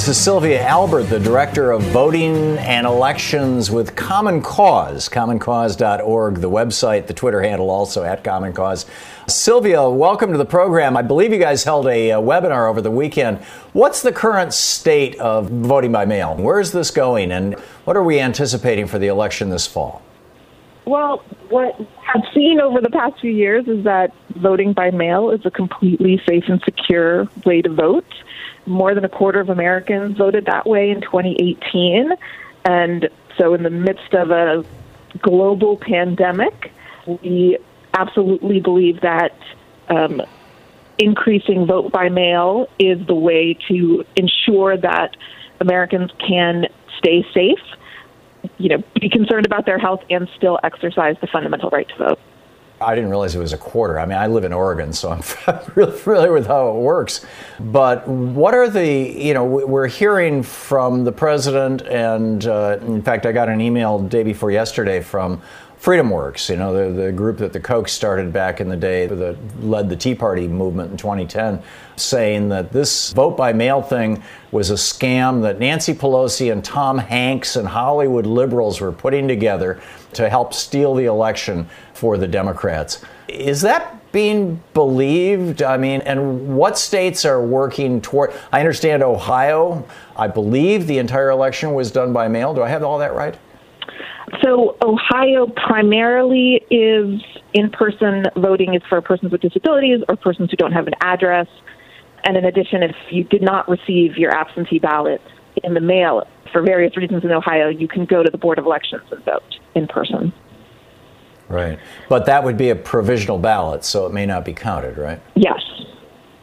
This is Sylvia Albert, the Director of Voting and Elections with Common Cause, commoncause.org, the website, the Twitter handle also at Common Cause. Sylvia, welcome to the program. I believe you guys held a, a webinar over the weekend. What's the current state of voting by mail? Where is this going, and what are we anticipating for the election this fall? Well, what I've seen over the past few years is that voting by mail is a completely safe and secure way to vote more than a quarter of Americans voted that way in 2018. And so, in the midst of a global pandemic, we absolutely believe that um, increasing vote by mail is the way to ensure that Americans can stay safe, you know, be concerned about their health, and still exercise the fundamental right to vote. I didn't realize it was a quarter. I mean, I live in Oregon, so I'm really familiar with how it works. But what are the, you know, we're hearing from the president, and uh, in fact, I got an email day before yesterday from FreedomWorks, you know, the, the group that the Koch started back in the day that led the Tea Party movement in 2010, saying that this vote by mail thing was a scam that Nancy Pelosi and Tom Hanks and Hollywood liberals were putting together to help steal the election for the Democrats. Is that being believed? I mean, and what states are working toward? I understand Ohio, I believe the entire election was done by mail. Do I have all that right? So Ohio primarily is in-person voting is for persons with disabilities or persons who don't have an address. And in addition, if you did not receive your absentee ballot in the mail for various reasons in Ohio, you can go to the Board of Elections and vote in person. Right. But that would be a provisional ballot, so it may not be counted, right? Yes.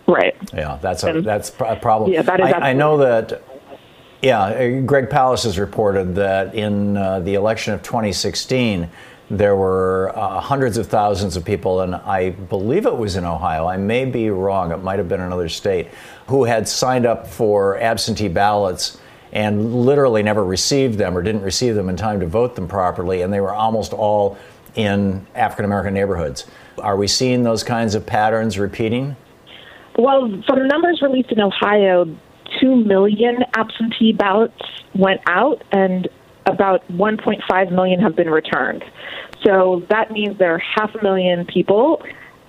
Right. Yeah, that's a, that's a problem. Yeah, that is I, I know that. Yeah, Greg Palast has reported that in uh, the election of 2016, there were uh, hundreds of thousands of people, and I believe it was in Ohio. I may be wrong. It might have been another state who had signed up for absentee ballots and literally never received them or didn't receive them in time to vote them properly, and they were almost all in African American neighborhoods. Are we seeing those kinds of patterns repeating? Well, from the numbers released in Ohio, 2 million absentee ballots went out and about 1.5 million have been returned. So that means there are half a million people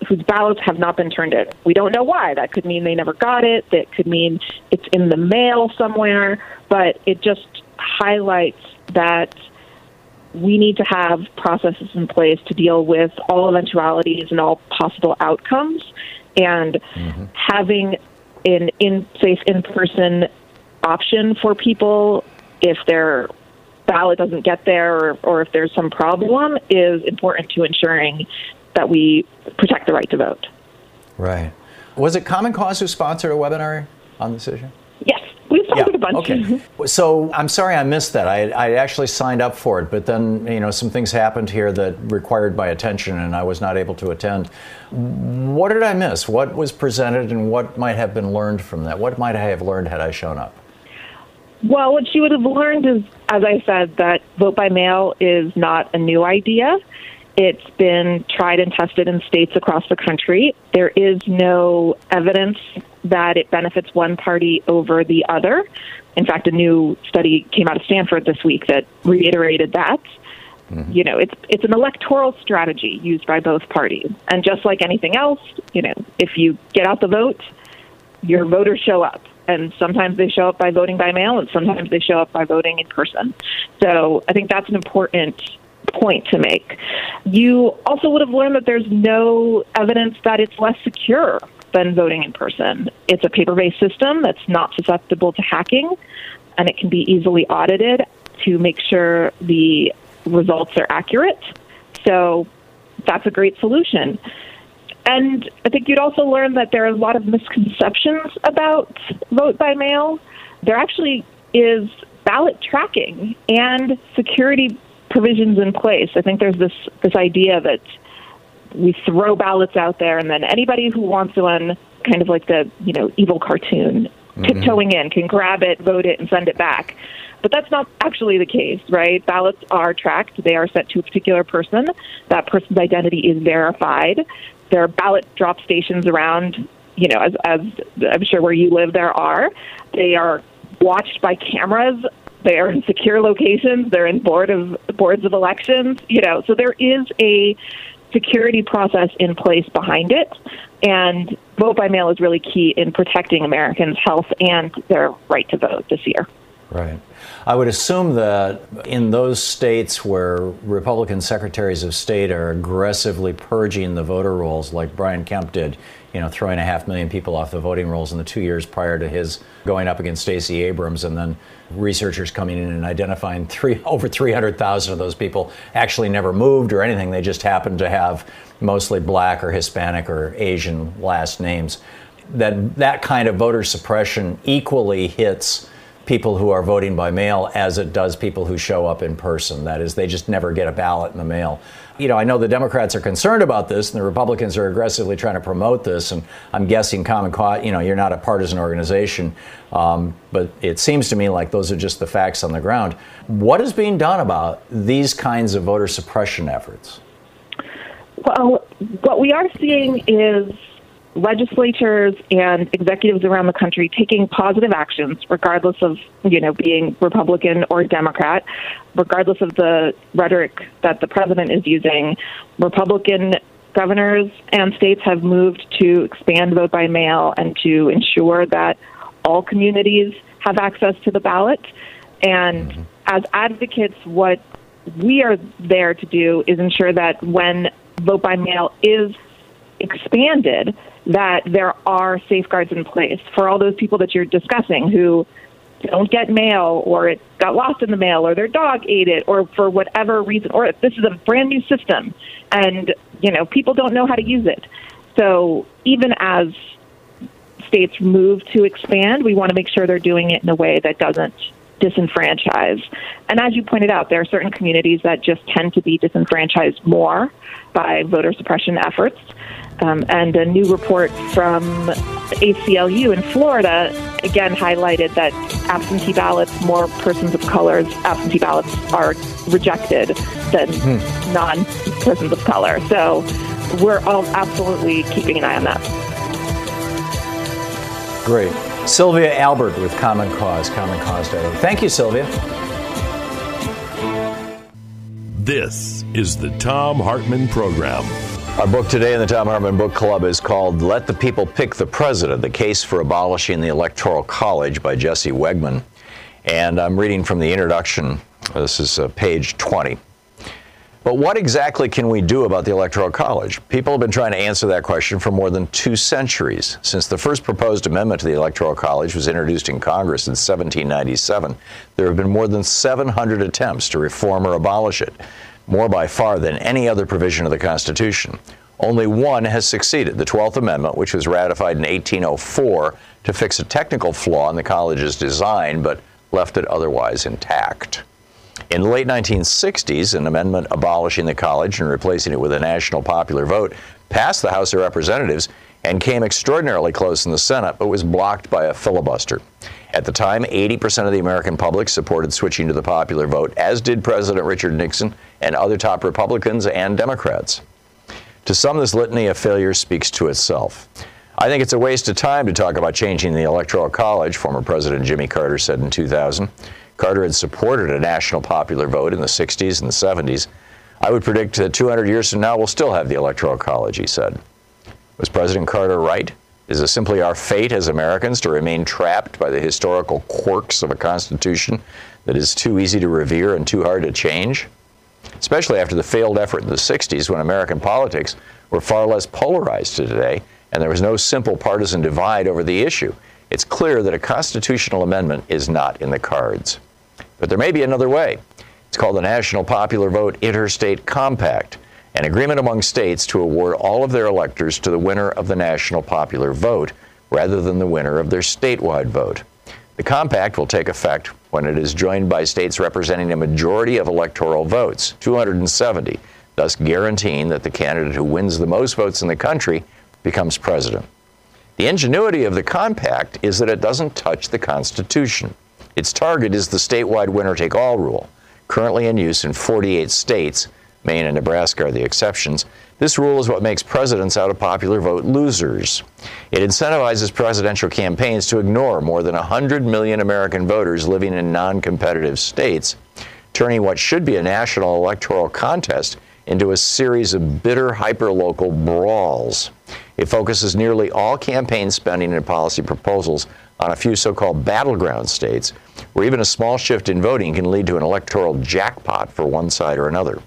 whose ballots have not been turned in. We don't know why. That could mean they never got it. That could mean it's in the mail somewhere. But it just highlights that we need to have processes in place to deal with all eventualities and all possible outcomes. And mm-hmm. having an in safe in person option for people if their ballot doesn't get there or, or if there's some problem is important to ensuring that we protect the right to vote. Right. Was it Common Cause who sponsored a webinar on this issue? Yes. We sponsored yeah. a bunch. Okay. so I'm sorry I missed that. I, I actually signed up for it, but then you know some things happened here that required my attention, and I was not able to attend. What did I miss? What was presented, and what might have been learned from that? What might I have learned had I shown up? Well, what she would have learned is, as I said, that vote by mail is not a new idea. It's been tried and tested in states across the country. There is no evidence that it benefits one party over the other. In fact, a new study came out of Stanford this week that reiterated that. Mm-hmm. You know, it's it's an electoral strategy used by both parties. And just like anything else, you know, if you get out the vote, your voters show up and sometimes they show up by voting by mail, and sometimes they show up by voting in person. So I think that's an important point to make. You also would have learned that there's no evidence that it's less secure than voting in person. It's a paper based system that's not susceptible to hacking, and it can be easily audited to make sure the results are accurate. So that's a great solution. And I think you'd also learn that there are a lot of misconceptions about vote by mail. There actually is ballot tracking and security provisions in place. I think there's this this idea that we throw ballots out there and then anybody who wants one kind of like the, you know, evil cartoon mm-hmm. tiptoeing in can grab it, vote it and send it back. But that's not actually the case, right? Ballots are tracked. They are sent to a particular person. That person's identity is verified there are ballot drop stations around, you know, as, as I'm sure where you live there are. They are watched by cameras. They are in secure locations. They're in board of boards of elections. You know, so there is a security process in place behind it. And vote by mail is really key in protecting Americans' health and their right to vote this year. Right. I would assume that in those states where Republican secretaries of state are aggressively purging the voter rolls, like Brian Kemp did, you know, throwing a half million people off the voting rolls in the two years prior to his going up against Stacey Abrams, and then researchers coming in and identifying three over 300,000 of those people actually never moved or anything. They just happened to have mostly black or Hispanic or Asian last names. That that kind of voter suppression equally hits people who are voting by mail as it does people who show up in person. That is, they just never get a ballot in the mail. You know, I know the Democrats are concerned about this, and the Republicans are aggressively trying to promote this. And I'm guessing Common Cause, you know, you're not a partisan organization, um, but it seems to me like those are just the facts on the ground. What is being done about these kinds of voter suppression efforts? Well, what we are seeing is legislatures and executives around the country taking positive actions, regardless of you know being Republican or Democrat, regardless of the rhetoric that the president is using. Republican governors and states have moved to expand vote by mail and to ensure that all communities have access to the ballot. And mm-hmm. as advocates, what we are there to do is ensure that when vote by mail is expanded, that there are safeguards in place for all those people that you're discussing who don't get mail or it got lost in the mail or their dog ate it or for whatever reason or this is a brand new system and you know people don't know how to use it. So even as states move to expand we want to make sure they're doing it in a way that doesn't disenfranchise. And as you pointed out there are certain communities that just tend to be disenfranchised more by voter suppression efforts um, and a new report from ACLU in Florida again highlighted that absentee ballots, more persons of color absentee ballots are rejected than hmm. non persons of color. So we're all absolutely keeping an eye on that. Great. Sylvia Albert with Common Cause, Common Cause. Thank you, Sylvia. This is the Thom Hartmann Program. Our book today in the Thom Hartmann Book Club is called Let the People Pick the President The Case for Abolishing the Electoral College by Jesse Wegman. And I'm reading from the introduction. This is uh, page 20. But what exactly can we do about the Electoral College? People have been trying to answer that question for more than two centuries. Since the first proposed amendment to the Electoral College was introduced in Congress in 1797, there have been more than 700 attempts to reform or abolish it more by far than any other provision of the Constitution. Only one has succeeded, the 12th Amendment, which was ratified in 1804 to fix a technical flaw in the college's design, but left it otherwise intact. In the late 1960s, an amendment abolishing the college and replacing it with a national popular vote passed the House of Representatives and came extraordinarily close in the Senate, but was blocked by a filibuster. At the time, 80% of the American public supported switching to the popular vote, as did President Richard Nixon and other top Republicans and Democrats. To some, this litany of failures speaks to itself. I think it's a waste of time to talk about changing the Electoral College, former President Jimmy Carter said in 2000. Carter had supported a national popular vote in the 60s and the 70s. I would predict that 200 years from now, we'll still have the Electoral College, he said. Was President Carter right? Is it simply our fate as Americans to remain trapped by the historical quirks of a Constitution that is too easy to revere and too hard to change? Especially after the failed effort in the 60s when American politics were far less polarized to today and there was no simple partisan divide over the issue. It's clear that a constitutional amendment is not in the cards. But there may be another way. It's called the National Popular Vote Interstate Compact an agreement among states to award all of their electors to the winner of the national popular vote rather than the winner of their statewide vote. The compact will take effect when it is joined by states representing a majority of electoral votes, 270, thus guaranteeing that the candidate who wins the most votes in the country becomes president. The ingenuity of the compact is that it doesn't touch the Constitution. Its target is the statewide winner take all rule, currently in use in 48 states Maine and Nebraska are the exceptions. This rule is what makes presidents out of popular vote losers. It incentivizes presidential campaigns to ignore more than 100 million American voters living in non competitive states, turning what should be a national electoral contest into a series of bitter hyperlocal brawls. It focuses nearly all campaign spending and policy proposals on a few so called battleground states, where even a small shift in voting can lead to an electoral jackpot for one side or another.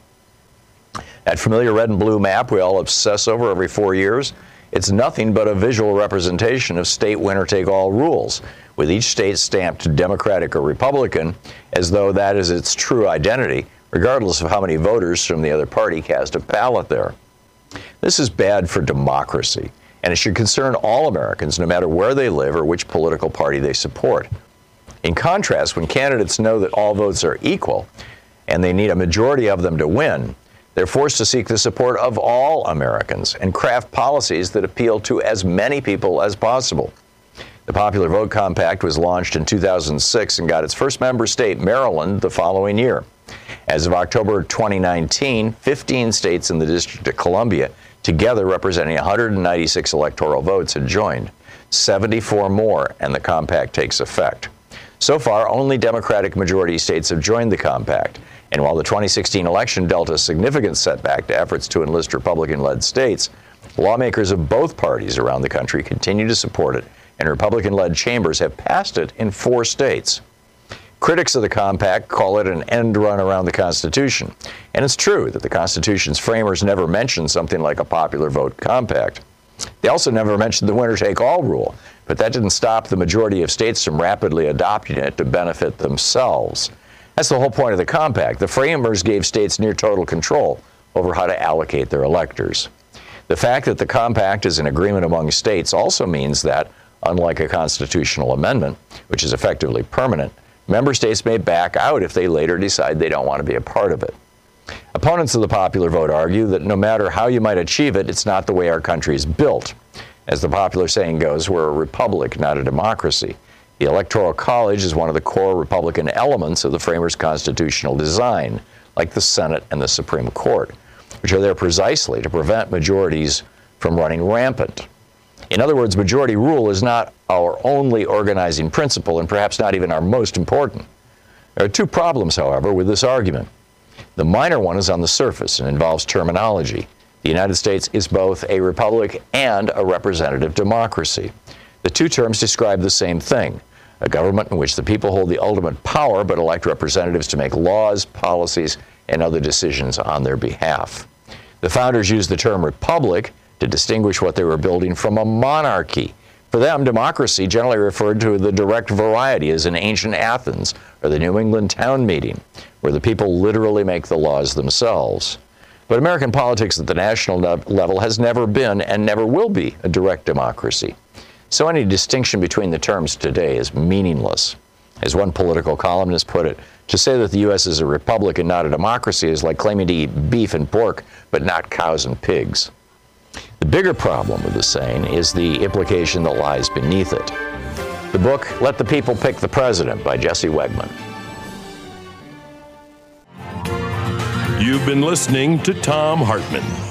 That familiar red and blue map we all obsess over every four years, it's nothing but a visual representation of state winner take all rules, with each state stamped Democratic or Republican as though that is its true identity, regardless of how many voters from the other party cast a ballot there. This is bad for democracy, and it should concern all Americans, no matter where they live or which political party they support. In contrast, when candidates know that all votes are equal and they need a majority of them to win, they're forced to seek the support of all Americans and craft policies that appeal to as many people as possible. The Popular Vote Compact was launched in 2006 and got its first member state, Maryland, the following year. As of October 2019, 15 states in the District of Columbia, together representing 196 electoral votes, had joined. 74 more, and the compact takes effect. So far, only Democratic majority states have joined the compact. And while the 2016 election dealt a significant setback to efforts to enlist Republican led states, lawmakers of both parties around the country continue to support it, and Republican led chambers have passed it in four states. Critics of the compact call it an end run around the Constitution. And it's true that the Constitution's framers never mentioned something like a popular vote compact. They also never mentioned the winner take all rule, but that didn't stop the majority of states from rapidly adopting it to benefit themselves. That's the whole point of the compact. The framers gave states near total control over how to allocate their electors. The fact that the compact is an agreement among states also means that, unlike a constitutional amendment, which is effectively permanent, member states may back out if they later decide they don't want to be a part of it. Opponents of the popular vote argue that no matter how you might achieve it, it's not the way our country is built. As the popular saying goes, we're a republic, not a democracy. The Electoral College is one of the core Republican elements of the framers' constitutional design, like the Senate and the Supreme Court, which are there precisely to prevent majorities from running rampant. In other words, majority rule is not our only organizing principle and perhaps not even our most important. There are two problems, however, with this argument. The minor one is on the surface and involves terminology. The United States is both a republic and a representative democracy. The two terms describe the same thing a government in which the people hold the ultimate power but elect representatives to make laws, policies, and other decisions on their behalf. The founders used the term republic to distinguish what they were building from a monarchy. For them, democracy generally referred to the direct variety, as in ancient Athens or the New England town meeting, where the people literally make the laws themselves. But American politics at the national level has never been and never will be a direct democracy. So any distinction between the terms today is meaningless. As one political columnist put it, to say that the U.S. is a republic and not a democracy is like claiming to eat beef and pork, but not cows and pigs. The bigger problem with the saying is the implication that lies beneath it. The book, Let the People Pick the President by Jesse Wegman. You've been listening to Thom Hartmann.